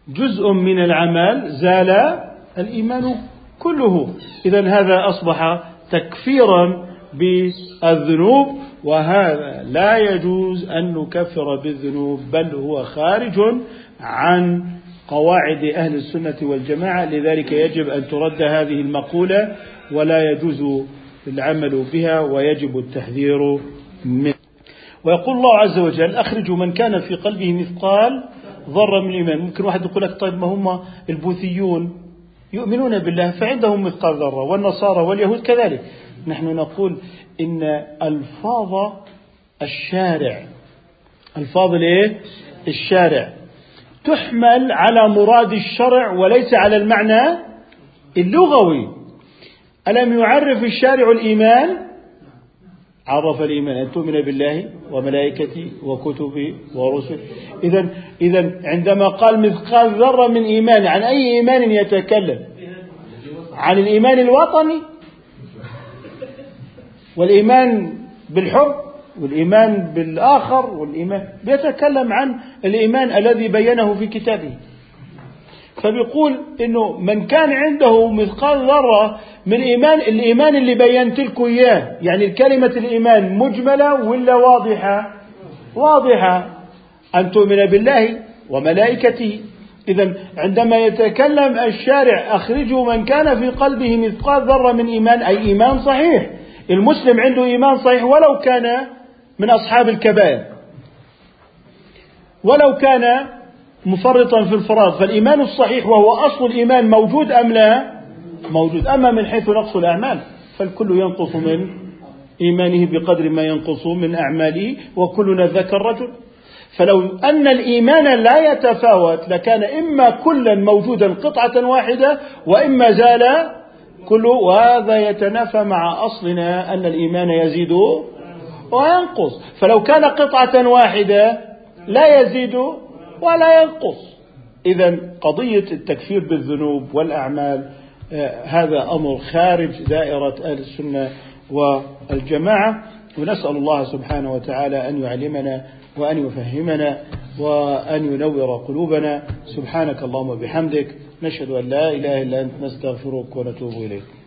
جزء من العمل زال الإيمان كله. إذا هذا أصبح تكفيرا بالذنوب وهذا لا يجوز أن نكفر بالذنوب بل هو خارج عن قواعد أهل السنة والجماعة. لذلك يجب أن ترد هذه المقولة ولا يجوز العمل بها ويجب التحذير منه ويقول الله عز وجل أخرجوا من كان في قلبه مثقال ذرة من الإيمان. ممكن واحد يقول لك طيب ما هم البوذيون يؤمنون بالله فعندهم مثقال ذرة والنصارى واليهود كذلك. نحن نقول إن ألفاظ الشارع ألفاظ الإيه؟ الشارع تحمل على مراد الشرع وليس على المعنى اللغوي. ألم يعرف الشارع الإيمان؟ عرف الإيمان. أن تؤمن بالله وملائكته وكتبه ورسله إذا إذا عندما قال مثقال ذرة من إيمان عن أي إيمان يتكلم؟ عن الإيمان الوطني؟ والإيمان بالحب والإيمان بالآخر والإيمان بيتكلم عن الإيمان الذي بينه في كتابه. فبيقول إنه من كان عنده مثقال ذرة من إيمان الإيمان اللي بينت لكم إياه يعني كلمة الإيمان مجملة ولا واضحة؟ واضحة. أن تؤمن بالله وملائكته. اذا عندما يتكلم الشارع اخرجوا من كان في قلبه مثقال ذرة من إيمان أي إيمان صحيح. المسلم عنده إيمان صحيح ولو كان من أصحاب الكبائر. ولو كان مفرطا في الفراغ فالإيمان الصحيح وهو أصل الإيمان موجود أم لا؟ موجود. أما من حيث نقص الأعمال فالكل ينقص من إيمانه بقدر ما ينقص من أعماله وكلنا ذاك الرجل. فلو أن الإيمان لا يتفاوت لكان إما كلا موجودا قطعة واحدة وإما زال كله وهذا يتنافى مع أصلنا أن الإيمان يزيد وينقص. فلو كان قطعة واحدة لا يزيد ولا ينقص. إذا قضية التكفير بالذنوب والأعمال آه، هذا أمر خارج دائرة أهل السنة والجماعة. ونسأل الله سبحانه وتعالى أن يعلمنا وأن يفهمنا وأن ينور قلوبنا. سبحانك اللهم وبحمدك نشهد أن لا إله إلا أنت نستغفرك ونتوب إليك.